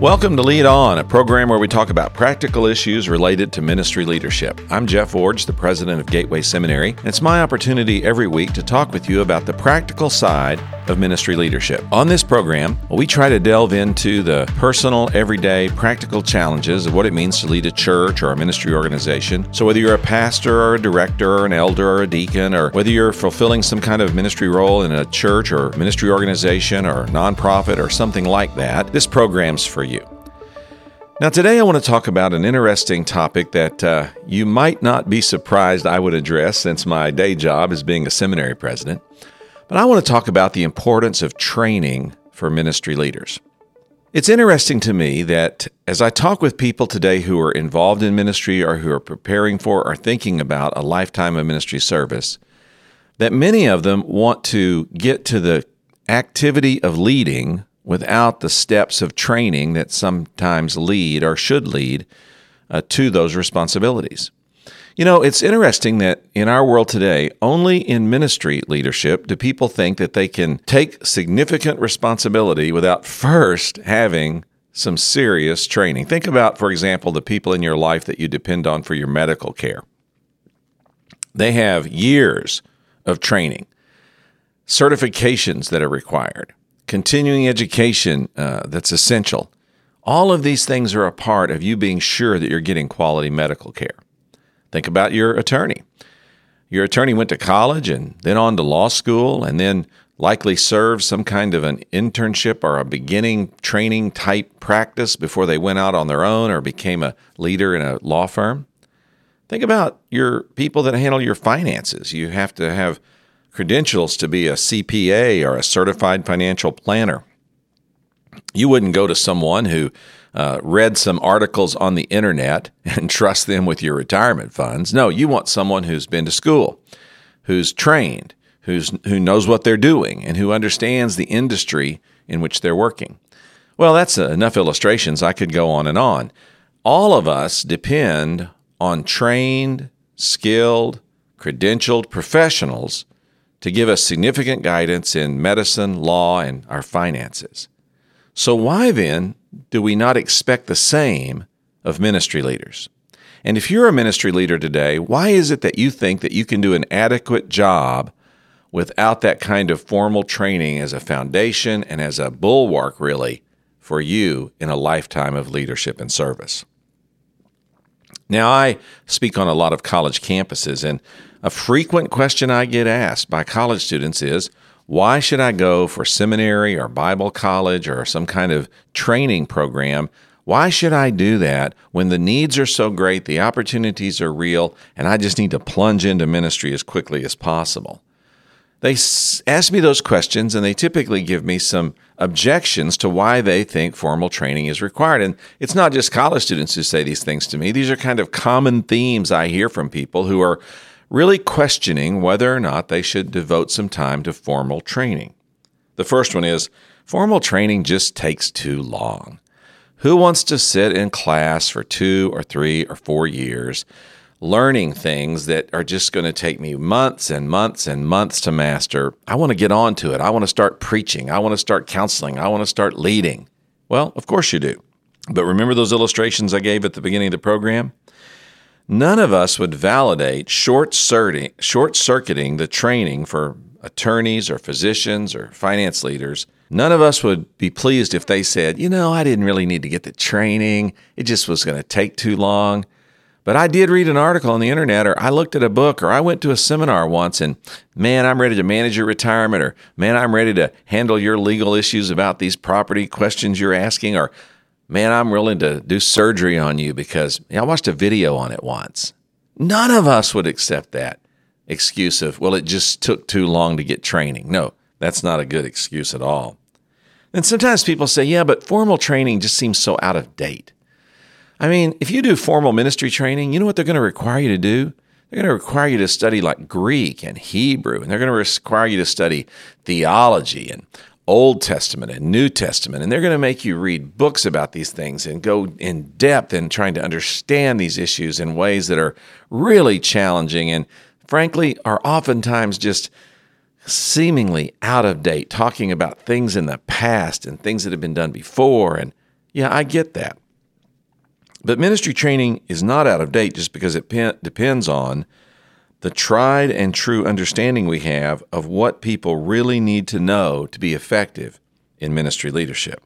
Welcome to Lead On, a program where we talk about practical issues related to ministry leadership. I'm Jeff Iorg, the president of Gateway Seminary, and it's my opportunity every week to talk with you about the practical side of ministry leadership. On this program, we try to delve into the personal, everyday, practical challenges of what it means to lead a church or a ministry organization. So, whether you're a pastor or a director or an elder or a deacon, or whether you're fulfilling some kind of ministry role in a church or ministry organization or nonprofit or something like that, this program's for you. Now, today I want to talk about an interesting topic that uh, you might not be surprised I would address since my day job is being a seminary president. But I want to talk about the importance of training for ministry leaders. It's interesting to me that as I talk with people today who are involved in ministry or who are preparing for or thinking about a lifetime of ministry service, that many of them want to get to the activity of leading without the steps of training that sometimes lead or should lead uh, to those responsibilities. You know, it's interesting that in our world today, only in ministry leadership do people think that they can take significant responsibility without first having some serious training. Think about, for example, the people in your life that you depend on for your medical care. They have years of training, certifications that are required, continuing education uh, that's essential. All of these things are a part of you being sure that you're getting quality medical care. Think about your attorney. Your attorney went to college and then on to law school and then likely served some kind of an internship or a beginning training type practice before they went out on their own or became a leader in a law firm. Think about your people that handle your finances. You have to have credentials to be a CPA or a certified financial planner. You wouldn't go to someone who uh, read some articles on the internet and trust them with your retirement funds. No, you want someone who's been to school, who's trained, who's, who knows what they're doing, and who understands the industry in which they're working. Well, that's enough illustrations. I could go on and on. All of us depend on trained, skilled, credentialed professionals to give us significant guidance in medicine, law, and our finances. So, why then do we not expect the same of ministry leaders? And if you're a ministry leader today, why is it that you think that you can do an adequate job without that kind of formal training as a foundation and as a bulwark, really, for you in a lifetime of leadership and service? Now, I speak on a lot of college campuses, and a frequent question I get asked by college students is why should I go for seminary or Bible college or some kind of training program? Why should I do that when the needs are so great, the opportunities are real, and I just need to plunge into ministry as quickly as possible? They ask me those questions and they typically give me some objections to why they think formal training is required. And it's not just college students who say these things to me. These are kind of common themes I hear from people who are really questioning whether or not they should devote some time to formal training. The first one is formal training just takes too long. Who wants to sit in class for two or three or four years learning things that are just going to take me months and months and months to master? I want to get on to it. I want to start preaching. I want to start counseling. I want to start leading. Well, of course you do. But remember those illustrations I gave at the beginning of the program? None of us would validate short circuiting the training for attorneys or physicians or finance leaders. None of us would be pleased if they said, you know, I didn't really need to get the training. It just was going to take too long. But I did read an article on the internet, or I looked at a book, or I went to a seminar once, and man, I'm ready to manage your retirement, or man, I'm ready to handle your legal issues about these property questions you're asking, or man, I'm willing to do surgery on you because I watched a video on it once. None of us would accept that excuse of, well, it just took too long to get training. No, that's not a good excuse at all. And sometimes people say, yeah, but formal training just seems so out of date. I mean, if you do formal ministry training, you know what they're going to require you to do? They're going to require you to study like Greek and Hebrew, and they're going to require you to study theology and Old Testament and New Testament, and they're going to make you read books about these things and go in depth in trying to understand these issues in ways that are really challenging and, frankly, are oftentimes just seemingly out of date, talking about things in the past and things that have been done before. And Yeah, I get that. But ministry training is not out of date just because it depends on the tried and true understanding we have of what people really need to know to be effective in ministry leadership.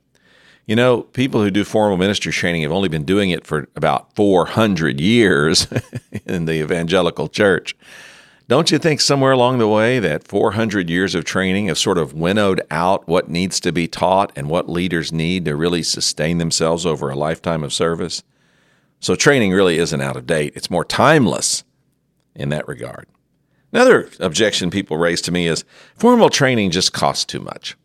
You know, people who do formal ministry training have only been doing it for about 400 years in the evangelical church. Don't you think somewhere along the way that 400 years of training have sort of winnowed out what needs to be taught and what leaders need to really sustain themselves over a lifetime of service? So training really isn't out of date, it's more timeless in that regard. Another objection people raise to me is formal training just costs too much.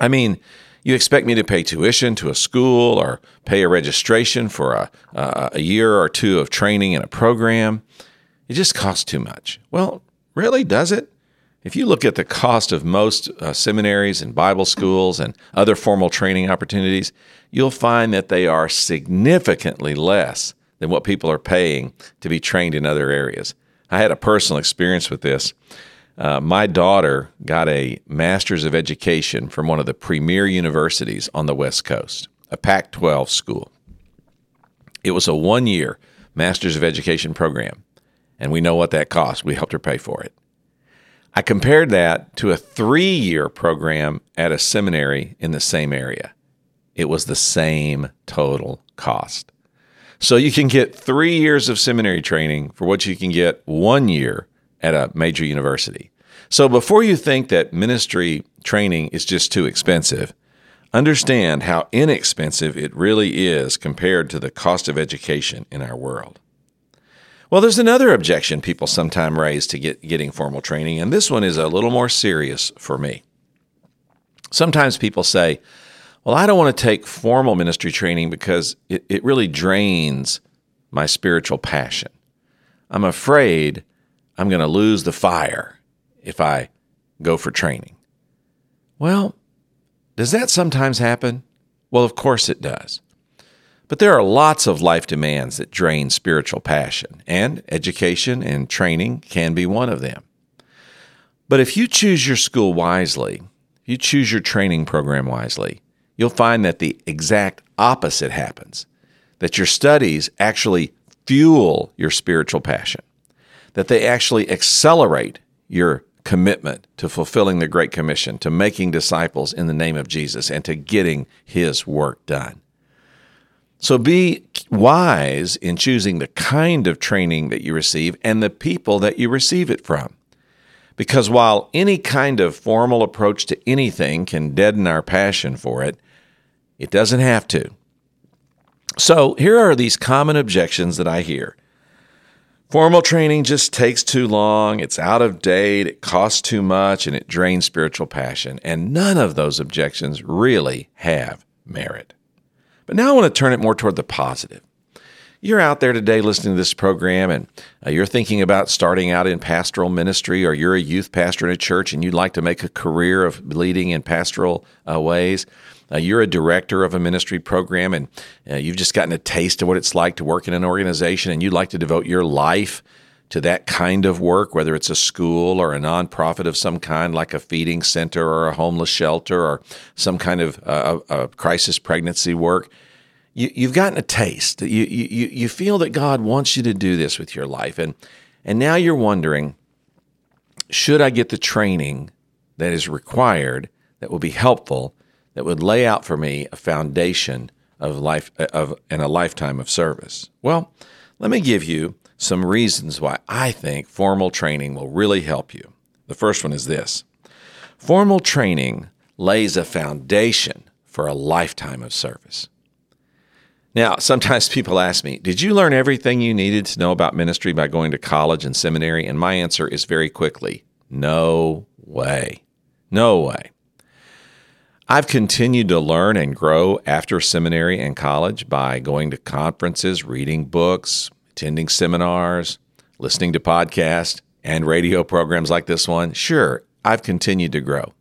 I mean, you expect me to pay tuition to a school or pay a registration for a, uh, a year or two of training in a program. It just costs too much. Well, really, does it? If you look at the cost of most uh, seminaries and Bible schools and other formal training opportunities, you'll find that they are significantly less than what people are paying to be trained in other areas. I had a personal experience with this. Uh, my daughter got a master's of education from one of the premier universities on the West Coast, a Pac 12 school. It was a one year master's of education program, and we know what that cost. We helped her pay for it. I compared that to a three year program at a seminary in the same area. It was the same total cost. So you can get three years of seminary training for what you can get one year at a major university. So before you think that ministry training is just too expensive, understand how inexpensive it really is compared to the cost of education in our world. Well, there's another objection people sometimes raise to get, getting formal training, and this one is a little more serious for me. Sometimes people say, Well, I don't want to take formal ministry training because it, it really drains my spiritual passion. I'm afraid I'm going to lose the fire if I go for training. Well, does that sometimes happen? Well, of course it does. But there are lots of life demands that drain spiritual passion, and education and training can be one of them. But if you choose your school wisely, you choose your training program wisely, you'll find that the exact opposite happens that your studies actually fuel your spiritual passion, that they actually accelerate your commitment to fulfilling the Great Commission, to making disciples in the name of Jesus, and to getting His work done. So be wise in choosing the kind of training that you receive and the people that you receive it from. Because while any kind of formal approach to anything can deaden our passion for it, it doesn't have to. So here are these common objections that I hear. Formal training just takes too long, it's out of date, it costs too much, and it drains spiritual passion. And none of those objections really have merit. But now I want to turn it more toward the positive. You're out there today listening to this program and uh, you're thinking about starting out in pastoral ministry, or you're a youth pastor in a church and you'd like to make a career of leading in pastoral uh, ways. Uh, you're a director of a ministry program and uh, you've just gotten a taste of what it's like to work in an organization and you'd like to devote your life to that kind of work, whether it's a school or a nonprofit of some kind, like a feeding center or a homeless shelter or some kind of uh, a crisis pregnancy work, you, have gotten a taste. You, you, you feel that God wants you to do this with your life. And, and now you're wondering should I get the training that is required that will be helpful, that would lay out for me a foundation of life uh, of and a lifetime of service? Well, let me give you some reasons why I think formal training will really help you. The first one is this formal training lays a foundation for a lifetime of service. Now, sometimes people ask me, Did you learn everything you needed to know about ministry by going to college and seminary? And my answer is very quickly no way. No way. I've continued to learn and grow after seminary and college by going to conferences, reading books, attending seminars, listening to podcasts and radio programs like this one, sure, I've continued to grow.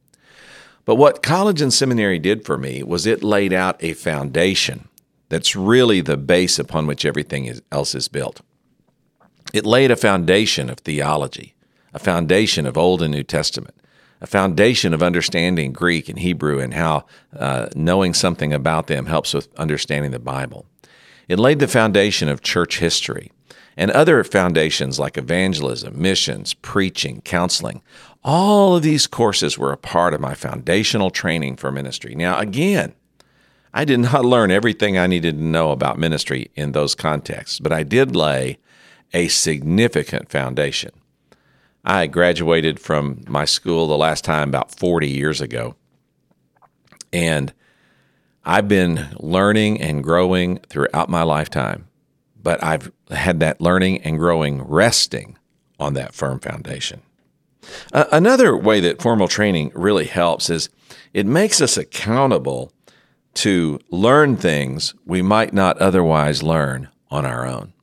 But what college and seminary did for me was it laid out a foundation that's really the base upon which everything else is built. It laid a foundation of theology, a foundation of Old and New Testament, a foundation of understanding Greek and Hebrew and how uh, knowing something about them helps with understanding the Bible. It laid the foundation of church history and other foundations like evangelism, missions, preaching, counseling. All of these courses were a part of my foundational training for ministry. Now, again, I did not learn everything I needed to know about ministry in those contexts, but I did lay a significant foundation. I graduated from my school the last time about 40 years ago. And I've been learning and growing throughout my lifetime, but I've had that learning and growing resting on that firm foundation. Uh, another way that formal training really helps is it makes us accountable to learn things we might not otherwise learn on our own.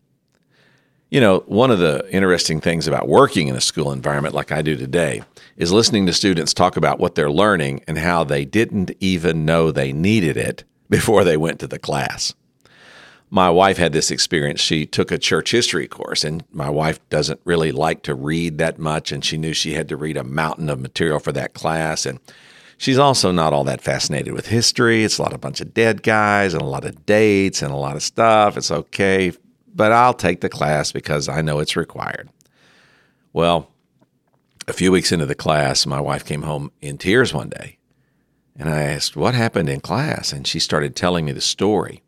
You know, one of the interesting things about working in a school environment like I do today is listening to students talk about what they're learning and how they didn't even know they needed it before they went to the class. My wife had this experience. She took a church history course, and my wife doesn't really like to read that much, and she knew she had to read a mountain of material for that class. And she's also not all that fascinated with history. It's a lot of bunch of dead guys and a lot of dates and a lot of stuff. It's okay, but I'll take the class because I know it's required. Well, a few weeks into the class, my wife came home in tears one day. And I asked, What happened in class? And she started telling me the story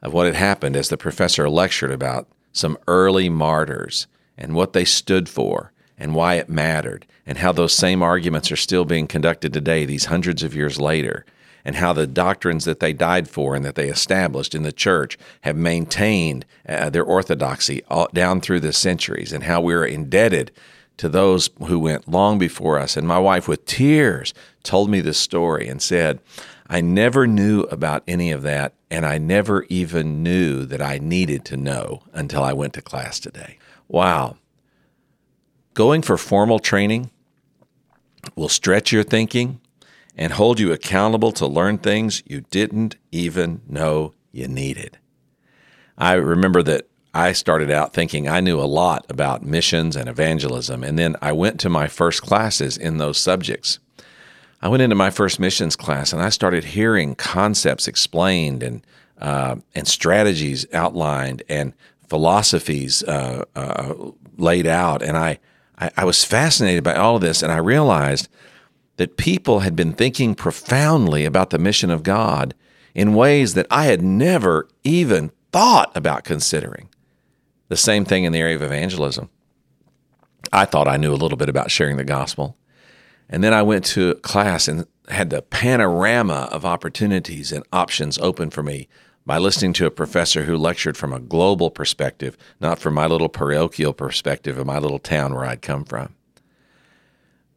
of what had happened as the professor lectured about some early martyrs and what they stood for and why it mattered, and how those same arguments are still being conducted today, these hundreds of years later, and how the doctrines that they died for and that they established in the church have maintained uh, their orthodoxy all, down through the centuries, and how we're indebted to those who went long before us. And my wife, with tears, told me this story and said, I never knew about any of that, and I never even knew that I needed to know until I went to class today. Wow. Going for formal training will stretch your thinking and hold you accountable to learn things you didn't even know you needed. I remember that I started out thinking I knew a lot about missions and evangelism, and then I went to my first classes in those subjects. I went into my first missions class and I started hearing concepts explained and uh, and strategies outlined and philosophies uh, uh, laid out, and I, I I was fascinated by all of this, and I realized that people had been thinking profoundly about the mission of God in ways that I had never even thought about considering. The same thing in the area of evangelism. I thought I knew a little bit about sharing the gospel. And then I went to class and had the panorama of opportunities and options open for me by listening to a professor who lectured from a global perspective, not from my little parochial perspective of my little town where I'd come from.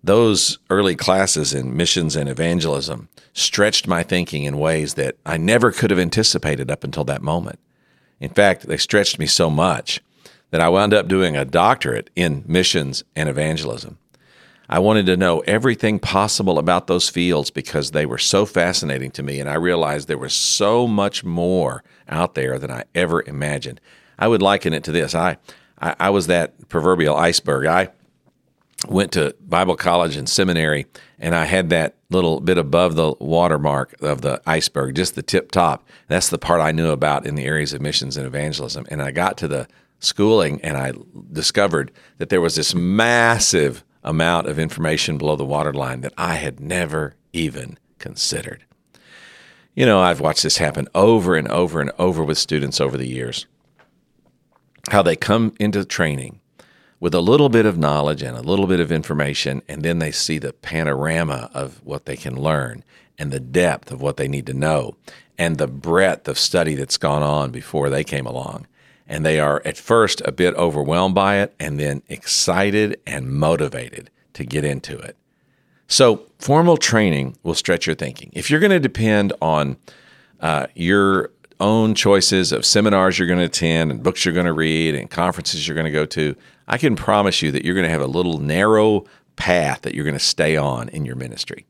Those early classes in missions and evangelism stretched my thinking in ways that I never could have anticipated up until that moment. In fact, they stretched me so much that I wound up doing a doctorate in missions and evangelism. I wanted to know everything possible about those fields because they were so fascinating to me, and I realized there was so much more out there than I ever imagined. I would liken it to this I, I, I was that proverbial iceberg. I went to Bible college and seminary, and I had that little bit above the watermark of the iceberg, just the tip top. That's the part I knew about in the areas of missions and evangelism. And I got to the schooling and I discovered that there was this massive amount of information below the waterline that I had never even considered. You know, I've watched this happen over and over and over with students over the years. How they come into training with a little bit of knowledge and a little bit of information, and then they see the panorama of what they can learn and the depth of what they need to know and the breadth of study that's gone on before they came along. And they are at first a bit overwhelmed by it and then excited and motivated to get into it. So, formal training will stretch your thinking. If you're going to depend on uh, your own choices of seminars you're going to attend and books you're going to read and conferences you're going to go to, I can promise you that you're going to have a little narrow path that you're going to stay on in your ministry.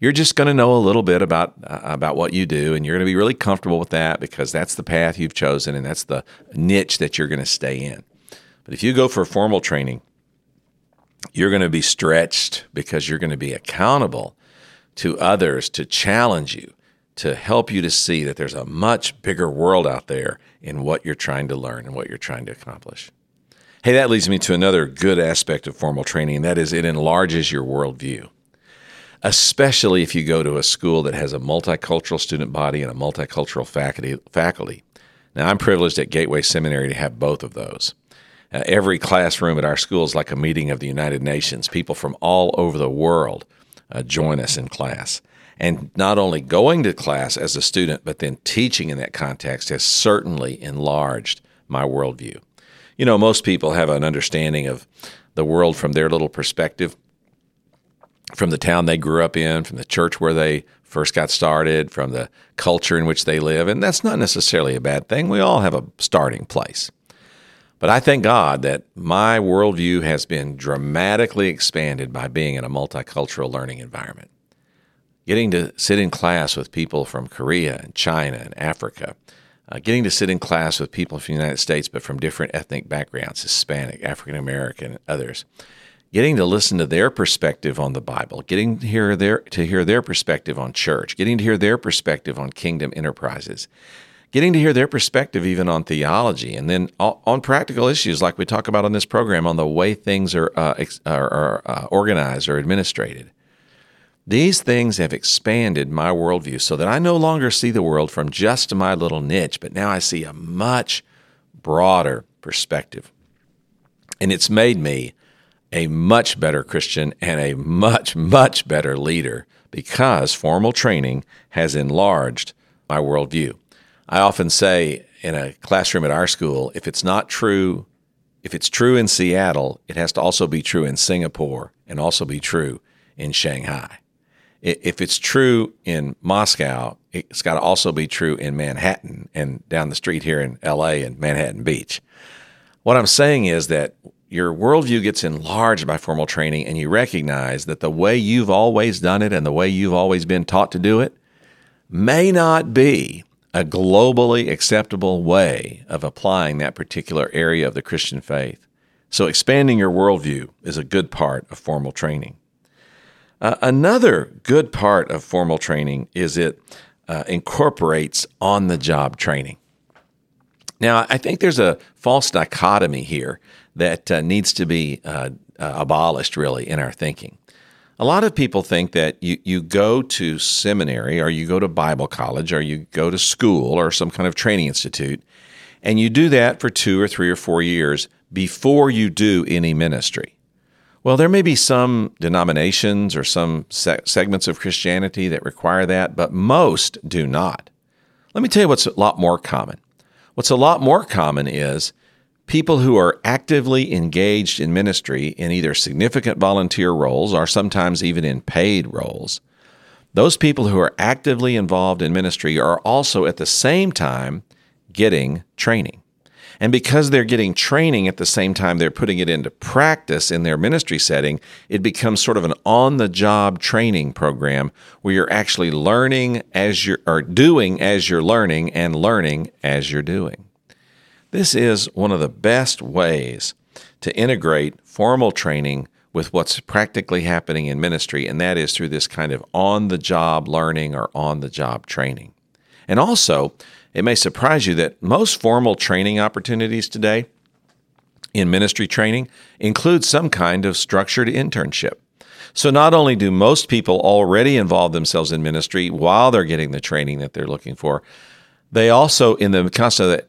You're just going to know a little bit about uh, about what you do, and you're going to be really comfortable with that because that's the path you've chosen and that's the niche that you're going to stay in. But if you go for formal training, You're going to be stretched because you're going to be accountable to others to challenge you, to help you to see that there's a much bigger world out there in what you're trying to learn and what you're trying to accomplish. Hey, that leads me to another good aspect of formal training, and that is it enlarges your worldview, especially if you go to a school that has a multicultural student body and a multicultural faculty. faculty. Now, I'm privileged at Gateway Seminary to have both of those. Uh, every classroom at our school is like a meeting of the United Nations. People from all over the world uh, join us in class. And not only going to class as a student, but then teaching in that context has certainly enlarged my worldview. You know, most people have an understanding of the world from their little perspective, from the town they grew up in, from the church where they first got started, from the culture in which they live. And that's not necessarily a bad thing. We all have a starting place. But I thank God that my worldview has been dramatically expanded by being in a multicultural learning environment. Getting to sit in class with people from Korea and China and Africa, uh, getting to sit in class with people from the United States but from different ethnic backgrounds Hispanic, African American, others. Getting to listen to their perspective on the Bible, getting to hear their to hear their perspective on church, getting to hear their perspective on kingdom enterprises, getting to hear their perspective even on theology and then on practical issues like we talk about on this program on the way things are, uh, are, are uh, organized or administrated. These things have expanded my worldview so that I no longer see the world from just my little niche, but now I see a much broader perspective. And it's made me a much better Christian and a much, much better leader because formal training has enlarged my worldview. I often say in a classroom at our school, if it's not true, if it's true in Seattle, it has to also be true in Singapore and also be true in Shanghai. If it's true in Moscow, it's got to also be true in Manhattan and down the street here in LA and Manhattan Beach. What I'm saying is that your worldview gets enlarged by formal training and you recognize that the way you've always done it and the way you've always been taught to do it may not be a globally acceptable way of applying that particular area of the Christian faith. So, expanding your worldview is a good part of formal training. Uh, another good part of formal training is it uh, incorporates on the job training. Now, I think there's a false dichotomy here that uh, needs to be uh, uh, abolished, really, in our thinking. A lot of people think that you, you go to seminary or you go to Bible college or you go to school or some kind of training institute, and you do that for two or three or four years before you do any ministry. Well, there may be some denominations or some se- segments of Christianity that require that, but most do not. Let me tell you what's a lot more common. What's a lot more common is people who are actively engaged in ministry in either significant volunteer roles or sometimes even in paid roles, those people who are actively involved in ministry are also at the same time getting training. And because they're getting training at the same time they're putting it into practice in their ministry setting, it becomes sort of an on the job training program where you're actually learning as you're, or doing as you're learning and learning as you're doing. This is one of the best ways to integrate formal training with what's practically happening in ministry, and that is through this kind of on the job learning or on the job training. And also, it may surprise you that most formal training opportunities today in ministry training include some kind of structured internship. So, not only do most people already involve themselves in ministry while they're getting the training that they're looking for, they also, in the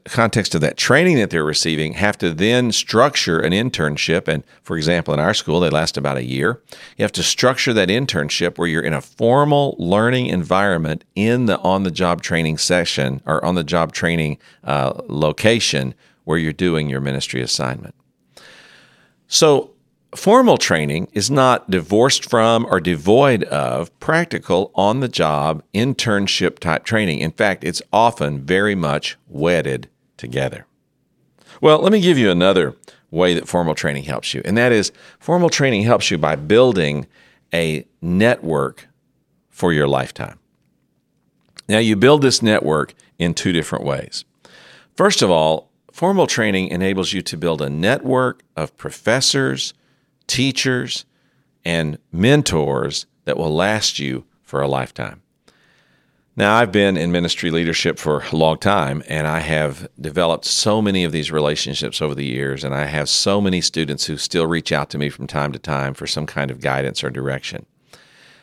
context of that training that they're receiving, have to then structure an internship. And for example, in our school, they last about a year. You have to structure that internship where you're in a formal learning environment in the on the job training session or on the job training uh, location where you're doing your ministry assignment. So, Formal training is not divorced from or devoid of practical, on the job, internship type training. In fact, it's often very much wedded together. Well, let me give you another way that formal training helps you, and that is formal training helps you by building a network for your lifetime. Now, you build this network in two different ways. First of all, formal training enables you to build a network of professors teachers, and mentors that will last you for a lifetime. Now, I've been in ministry leadership for a long time, and I have developed so many of these relationships over the years, and I have so many students who still reach out to me from time to time for some kind of guidance or direction.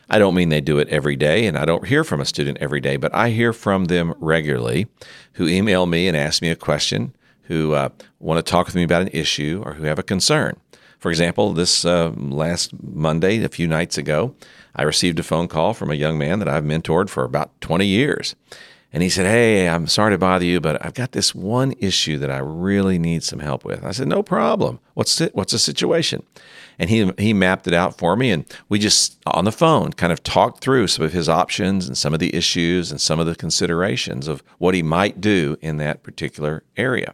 I don't mean they do it every day, and I don't hear from a student every day, but I hear from them regularly who email me and ask me a question, who uh, want to talk with me about an issue, or who have a concern. For example, this uh, last Monday, a few nights ago, I received a phone call from a young man that I've mentored for about 20 years. And he said, Hey, I'm sorry to bother you, but I've got this one issue that I really need some help with. I said, No problem. What's it? What's the situation? And he, he mapped it out for me. And we just, on the phone, kind of talked through some of his options and some of the issues and some of the considerations of what he might do in that particular area.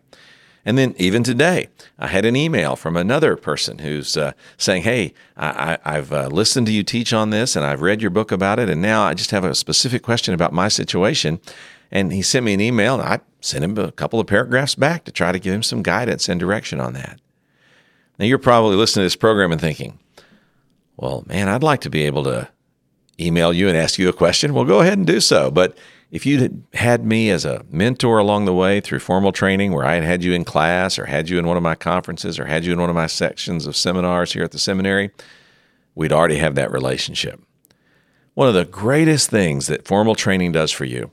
And then even today, I had an email from another person who's uh, saying, Hey, I, have uh, listened to you teach on this and I've read your book about it. And now I just have a specific question about my situation. And he sent me an email and I sent him a couple of paragraphs back to try to give him some guidance and direction on that. Now, you're probably listening to this program and thinking, Well, man, I'd like to be able to email you and ask you a question. Well, go ahead and do so. But if you'd had me as a mentor along the way through formal training where I had had you in class or had you in one of my conferences or had you in one of my sections of seminars here at the seminary, we'd already have that relationship. One of the greatest things that formal training does for you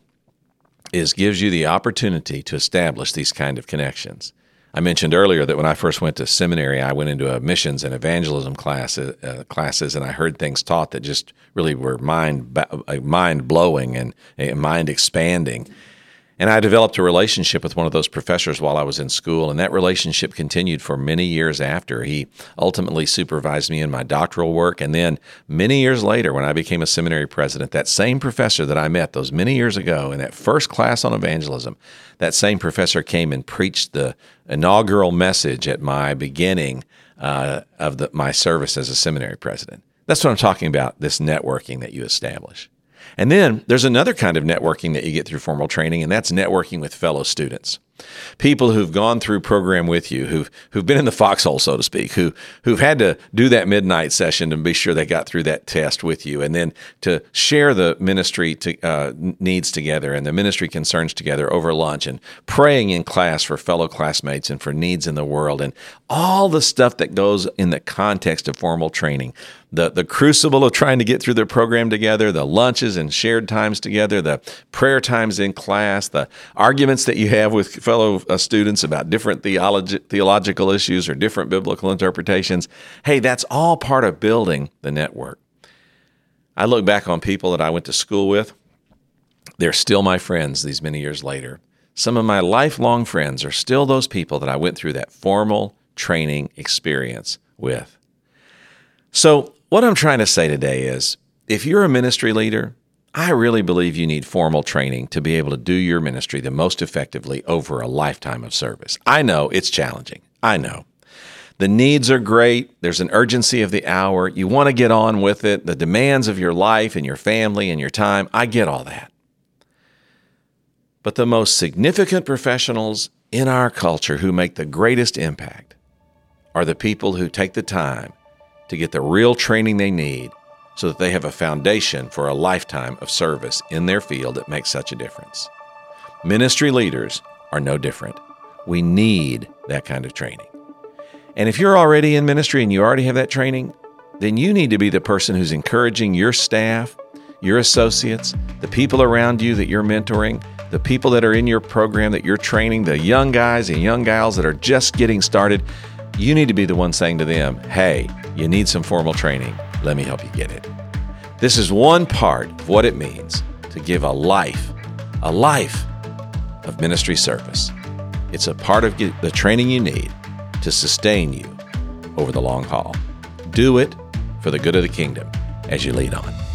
is gives you the opportunity to establish these kind of connections. I mentioned earlier that when I first went to seminary, I went into a missions and evangelism class, uh, classes, and I heard things taught that just really were mind uh, mind blowing and mind expanding. And I developed a relationship with one of those professors while I was in school, and that relationship continued for many years after. He ultimately supervised me in my doctoral work. And then many years later, when I became a seminary president, that same professor that I met those many years ago in that first class on evangelism, that same professor came and preached the inaugural message at my beginning uh, of the, my service as a seminary president. That's what I'm talking about this networking that you establish. And then there's another kind of networking that you get through formal training, and that's networking with fellow students. People who've gone through program with you, who've who've been in the foxhole, so to speak, who who've had to do that midnight session to be sure they got through that test with you, and then to share the ministry to, uh, needs together and the ministry concerns together over lunch, and praying in class for fellow classmates and for needs in the world, and all the stuff that goes in the context of formal training the the crucible of trying to get through the program together, the lunches and shared times together, the prayer times in class, the arguments that you have with fellow uh, students about different theologi- theological issues or different biblical interpretations. Hey, that's all part of building the network. I look back on people that I went to school with. They're still my friends these many years later. Some of my lifelong friends are still those people that I went through that formal training experience with. So, what I'm trying to say today is if you're a ministry leader, I really believe you need formal training to be able to do your ministry the most effectively over a lifetime of service. I know it's challenging. I know. The needs are great. There's an urgency of the hour. You want to get on with it, the demands of your life and your family and your time. I get all that. But the most significant professionals in our culture who make the greatest impact are the people who take the time to get the real training they need so that they have a foundation for a lifetime of service in their field that makes such a difference. Ministry leaders are no different. We need that kind of training. And if you're already in ministry and you already have that training, then you need to be the person who's encouraging your staff, your associates, the people around you that you're mentoring, the people that are in your program that you're training, the young guys and young gals that are just getting started. You need to be the one saying to them, hey, you need some formal training. Let me help you get it. This is one part of what it means to give a life, a life of ministry service. It's a part of the training you need to sustain you over the long haul. Do it for the good of the kingdom as you lead on.